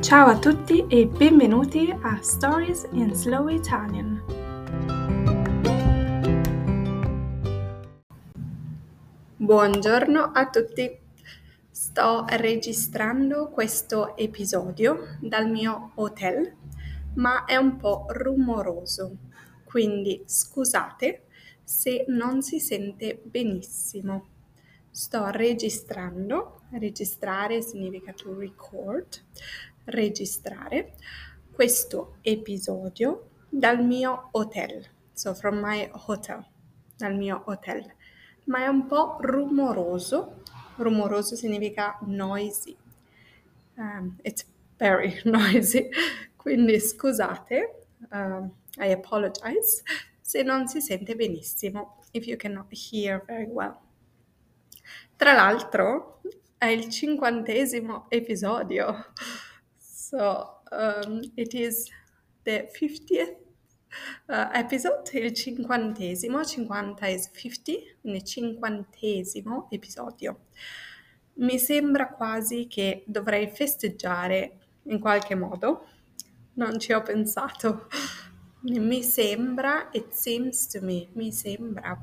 Ciao a tutti e benvenuti a Stories in Slow Italian. Buongiorno a tutti. Sto registrando questo episodio dal mio hotel, ma è un po' rumoroso, quindi scusate se non si sente benissimo. Sto registrando, registrare significa to record, registrare questo episodio dal mio hotel, so from my hotel, dal mio hotel, ma è un po' rumoroso, rumoroso significa noisy, um, it's very noisy, quindi scusate, um, I apologize se non si sente benissimo, if you cannot hear very well. Tra l'altro è il cinquantesimo episodio, so um, it is the 50th uh, episode, il cinquantesimo, 50 is 50, quindi cinquantesimo episodio. Mi sembra quasi che dovrei festeggiare in qualche modo, non ci ho pensato. Mi sembra, it seems to me, mi sembra,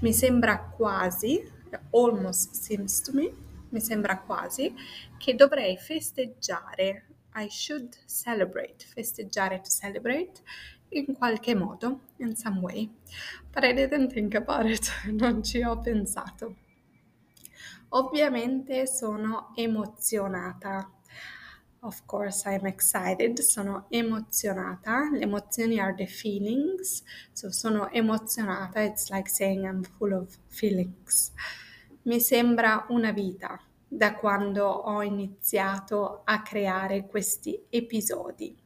mi sembra quasi almost seems to me, mi sembra quasi, che dovrei festeggiare, I should celebrate, festeggiare to celebrate, in qualche modo, in some way. But I didn't think about it, non ci ho pensato. Ovviamente sono emozionata. Of course I'm excited, sono emozionata. Le emozioni are the feelings. So sono emozionata, it's like saying I'm full of feelings. Mi sembra una vita da quando ho iniziato a creare questi episodi.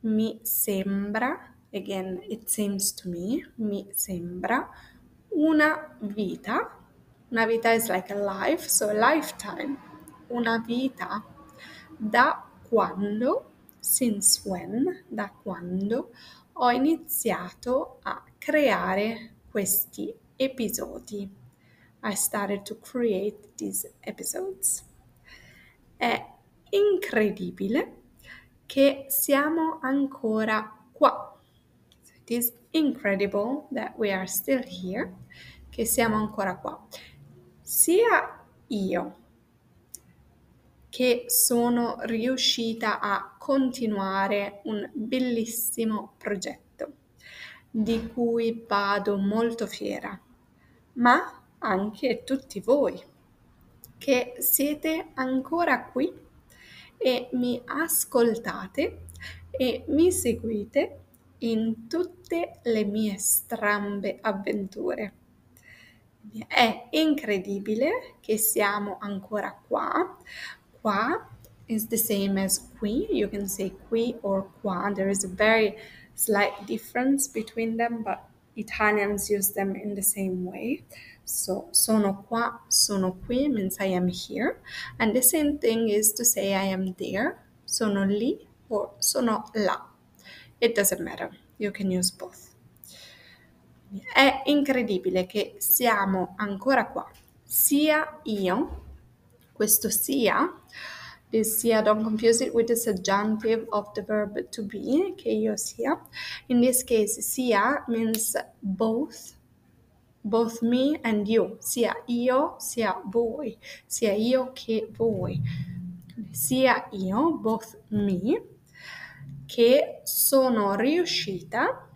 Mi sembra, again, it seems to me, mi sembra una vita. Una vita is like a life, so a lifetime. Una vita da quando, since when, da quando ho iniziato a creare questi episodi. I started to create these episodes. È incredibile che siamo ancora qua. So it is incredible that we are still here, che siamo ancora qua. Sia io che sono riuscita a continuare un bellissimo progetto di cui vado molto fiera, ma anche tutti voi che siete ancora qui e mi ascoltate e mi seguite in tutte le mie strambe avventure. È incredibile che siamo ancora qua, qua is the same as qui. You can say qui or qua. There is a very slight difference between them, but Italians use them in the same way. So, sono qua, sono qui means I am here. And the same thing is to say I am there, sono lì or sono là. It doesn't matter. You can use both. È incredibile che siamo ancora qua, sia io questo sia, this sia, don't confuse it with the subjunctive of the verb to be, che io sia. In this case, sia means both, both me and you, sia io, sia voi, sia io che voi. Sia io, both me, che sono riuscita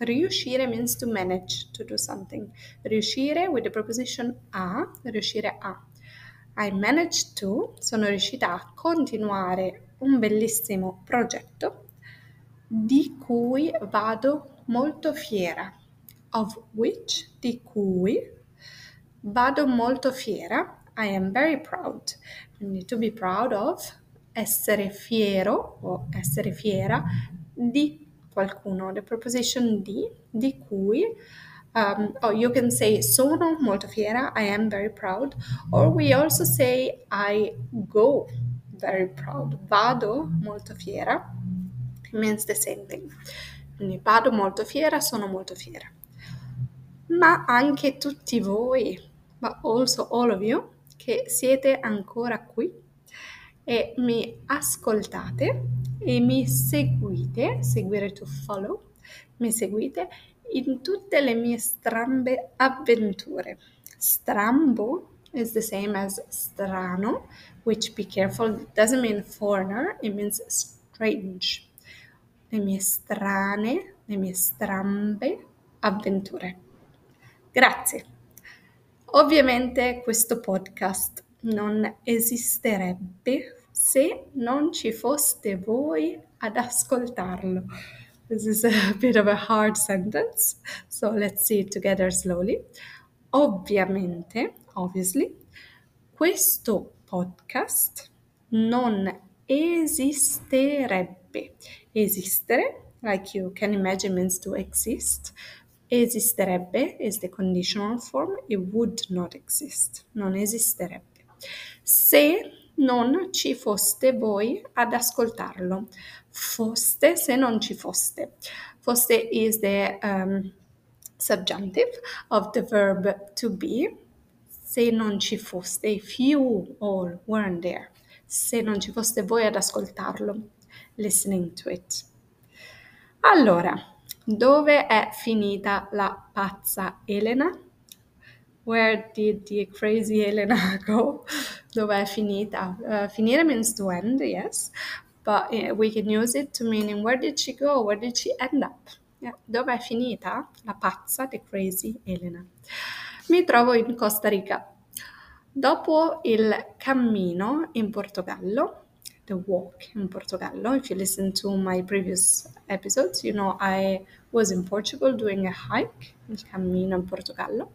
Riuscire means to manage, to do something. Riuscire with the preposition a, riuscire a. I managed to, sono riuscita a continuare un bellissimo progetto di cui vado molto fiera. Of which, di cui vado molto fiera. I am very proud. Quindi to be proud of, essere fiero o essere fiera di qualcuno. The preposition di, di cui um, or you can say sono molto fiera, I am very proud, or we also say I go very proud, vado molto fiera, it means the same thing. Quindi vado molto fiera, sono molto fiera. Ma anche tutti voi, but also all of you, che siete ancora qui, e mi ascoltate e mi seguite, seguire to follow, mi seguite in tutte le mie strambe avventure. Strambo is the same as strano, which be careful, doesn't mean foreigner, it means strange. Le mie strane, le mie strambe avventure. Grazie. Ovviamente questo podcast non esisterebbe se non ci foste voi ad ascoltarlo. This is a bit of a hard sentence, so let's see it together slowly. Ovviamente, obviously, questo podcast non esisterebbe. Esistere, like you can imagine, means to exist. Esisterebbe is the conditional form, it would not exist, non esisterebbe. Se non ci foste voi ad ascoltarlo. Foste se non ci foste. Foste is the um, subjunctive of the verb to be. Se non ci foste, if you all weren't there. Se non ci foste voi ad ascoltarlo, listening to it. Allora, dove è finita la pazza Elena? Where did the crazy Elena go? Dove è finita? Uh, finire means to end, yes, but uh, we can use it to meaning where did she go? Where did she end up? Yeah. Dove è finita la pazza, the crazy Elena? Mi trovo in Costa Rica. Dopo il cammino in Portogallo, the walk in Portogallo. If you listen to my previous episodes, you know I was in Portugal doing a hike, il cammino in Portogallo.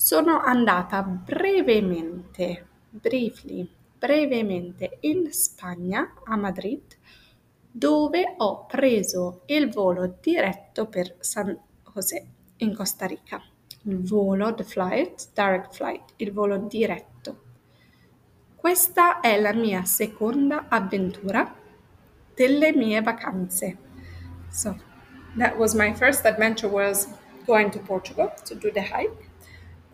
Sono andata brevemente, briefly, brevemente in Spagna, a Madrid, dove ho preso il volo diretto per San José, in Costa Rica. Il volo, the flight, direct flight, il volo diretto. Questa è la mia seconda avventura delle mie vacanze. So, that was my first adventure was going to Portugal to do the hike.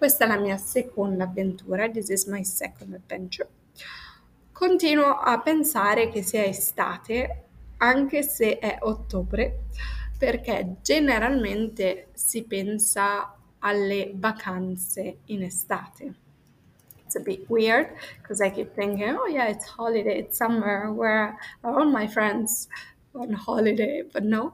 Questa è la mia seconda avventura, this is my second adventure. Continuo a pensare che sia estate anche se è ottobre, perché generalmente si pensa alle vacanze in estate. It's a bit weird because I keep thinking, oh yeah, it's holiday, it's summer, where are all my friends on holiday? But no,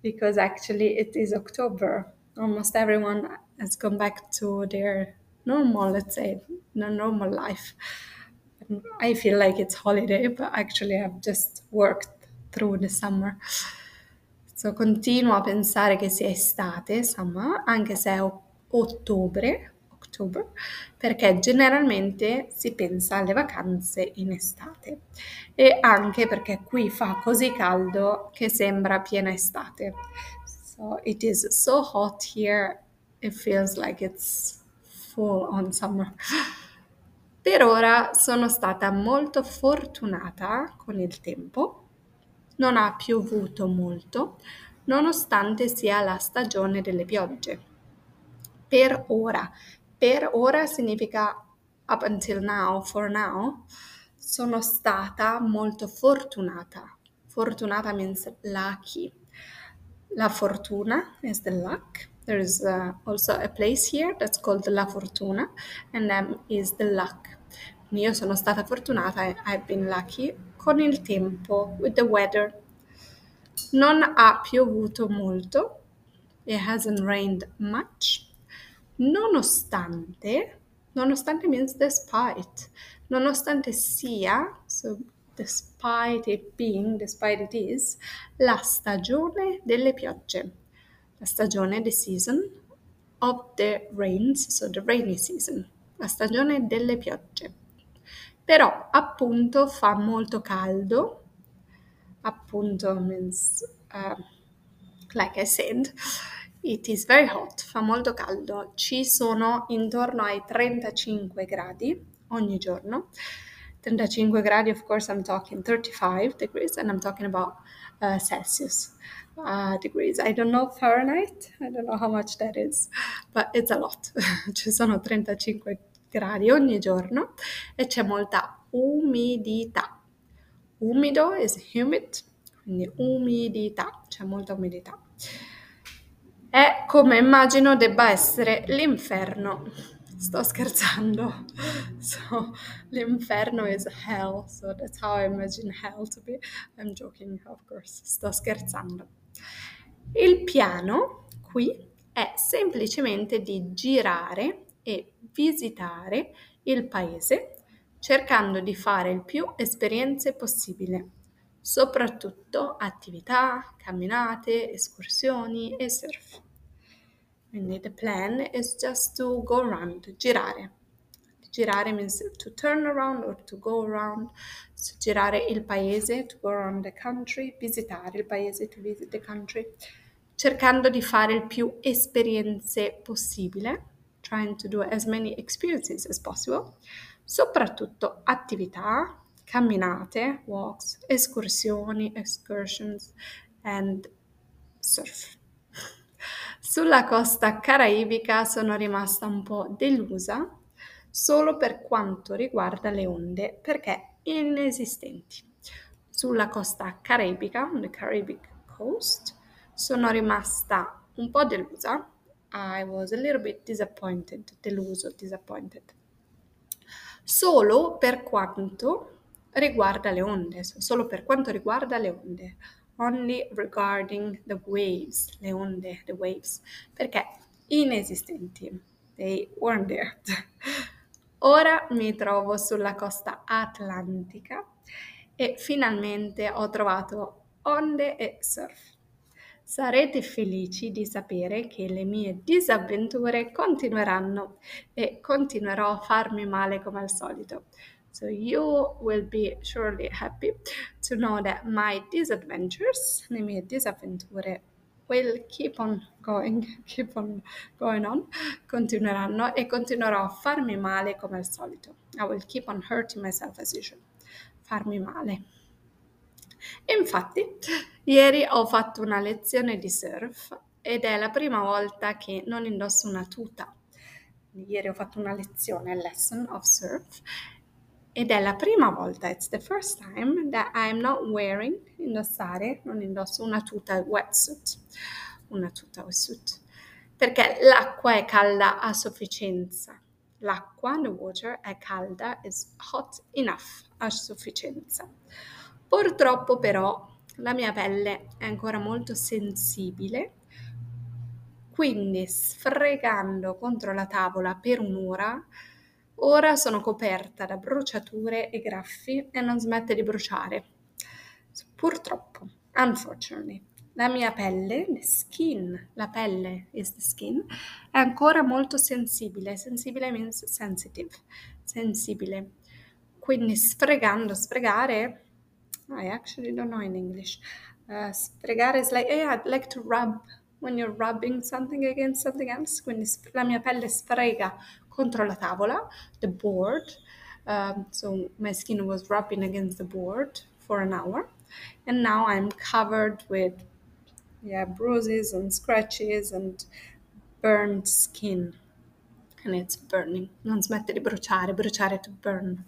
because actually it is October. Almost everyone has gone back to their normal, let's say, normal life. I feel like it's holiday, but actually I've just worked through the summer. So continuo a pensare che sia estate, summer, anche se è ottobre, October, perché generalmente si pensa alle vacanze in estate e anche perché qui fa così caldo che sembra piena estate. So it is so hot here, it feels like it's full on summer. Per ora sono stata molto fortunata con il tempo, non ha piovuto molto, nonostante sia la stagione delle piogge. Per ora, per ora significa up until now, for now, sono stata molto fortunata. Fortunata means lucky. La fortuna is the luck. There is uh, also a place here that's called La Fortuna, and that is the luck. Io sono stata fortunata, I've been lucky, con il tempo, with the weather. Non ha piovuto molto, it hasn't rained much, nonostante, nonostante means despite, nonostante sia, so despite it being, despite it is, la stagione delle piogge, la stagione, the season of the rains, so the rainy season, la stagione delle piogge. Però appunto fa molto caldo, appunto means, uh, like I said, it is very hot, fa molto caldo, ci sono intorno ai 35 gradi ogni giorno. 35 gradi, of course, I'm talking 35 degrees and I'm talking about uh, Celsius uh, degrees. I don't know Fahrenheit, I don't know how much that is, but it's a lot. ci sono 35 gradi ogni giorno e c'è molta umidità. Umido is humid, quindi umidità, c'è molta umidità. È come immagino debba essere l'inferno. Sto scherzando. So, l'inferno is hell, so that's how I imagine hell to be. I'm joking, of course. Sto scherzando. Il piano qui è semplicemente di girare e visitare il paese cercando di fare il più esperienze possibile, soprattutto attività, camminate, escursioni e surf. Quindi the plan is just to go around, girare. Girare means to turn around or to go around. So, girare il paese, to go around the country, visitare il paese, to visit the country cercando di fare il più esperienze possibile, trying to do as many experiences as possible, soprattutto attività, camminate, walks, escursioni, excursions and surf. Sulla costa caraibica sono rimasta un po' delusa solo per quanto riguarda le onde perché inesistenti. Sulla costa caraibica, on the Caribbean coast, sono rimasta un po' delusa. I was a little bit disappointed, deluso, disappointed. Solo per quanto riguarda le onde, solo per quanto riguarda le onde. Only regarding the waves, le onde, the waves, perché inesistenti. They weren't there. Ora mi trovo sulla costa atlantica e finalmente ho trovato onde e surf. Sarete felici di sapere che le mie disavventure continueranno e continuerò a farmi male come al solito. So you will be surely happy to know that my disadventures, le mie disavventure, will keep on going, keep on going on, continueranno e continuerò a farmi male come al solito. I will keep on hurting myself as usual. Farmi male. Infatti, ieri ho fatto una lezione di surf ed è la prima volta che non indosso una tuta. Ieri ho fatto una lezione, lesson of surf, ed è la prima volta, it's the first time that I'm not wearing, indossare, non indosso una tuta wetsuit, una tuta wetsuit, perché l'acqua è calda a sufficienza. L'acqua, the water, è calda, is hot enough, a sufficienza. Purtroppo però la mia pelle è ancora molto sensibile, quindi sfregando contro la tavola per un'ora, ora sono coperta da bruciature e graffi e non smette di bruciare. Purtroppo, unfortunately, la mia pelle, the skin, la pelle is the skin, è ancora molto sensibile. Sensibile means sensitive, sensibile. Quindi sfregando, sfregare I actually don't know in English. Uh, sfregare is like, yeah, I'd like to rub when you're rubbing something against something else. Quindi la mia pelle sfrega contro la tavola, the board. Um, so my skin was rubbing against the board for an hour. And now I'm covered with yeah, bruises and scratches and burned skin. And it's burning. Non smette di bruciare, bruciare to burn.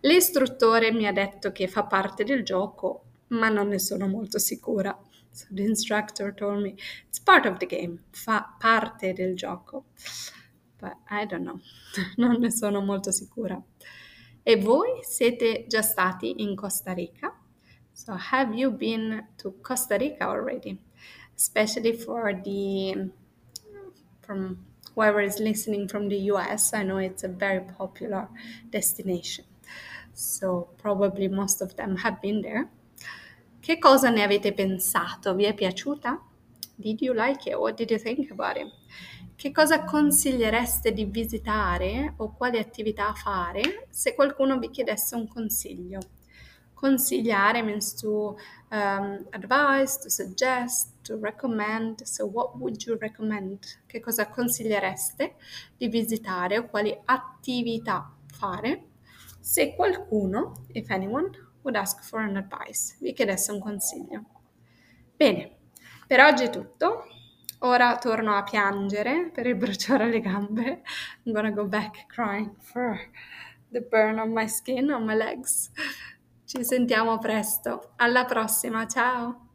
L'istruttore mi ha detto che fa parte del gioco, ma non ne sono molto sicura. So the instructor told me it's part of the game, fa parte del gioco. But I don't know, non ne sono molto sicura. E voi siete già stati in Costa Rica? So have you been to Costa Rica already? Especially for the from whoever is listening from the US, I know it's a very popular destination. so probably most of them have been there. Che cosa ne avete pensato? Vi è piaciuta? Did you like it? What did you think about it? Che cosa consigliereste di visitare o quali attività fare se qualcuno vi chiedesse un consiglio? Consigliare means to um, advise, to suggest, to recommend. So what would you recommend? Che cosa consigliereste di visitare o quali attività fare se qualcuno, if anyone, would ask for an advice, vi chiedesse un consiglio. Bene, per oggi è tutto. Ora torno a piangere per il bruciore alle gambe. I'm gonna go back crying for the burn on my skin, on my legs. Ci sentiamo presto. Alla prossima, ciao!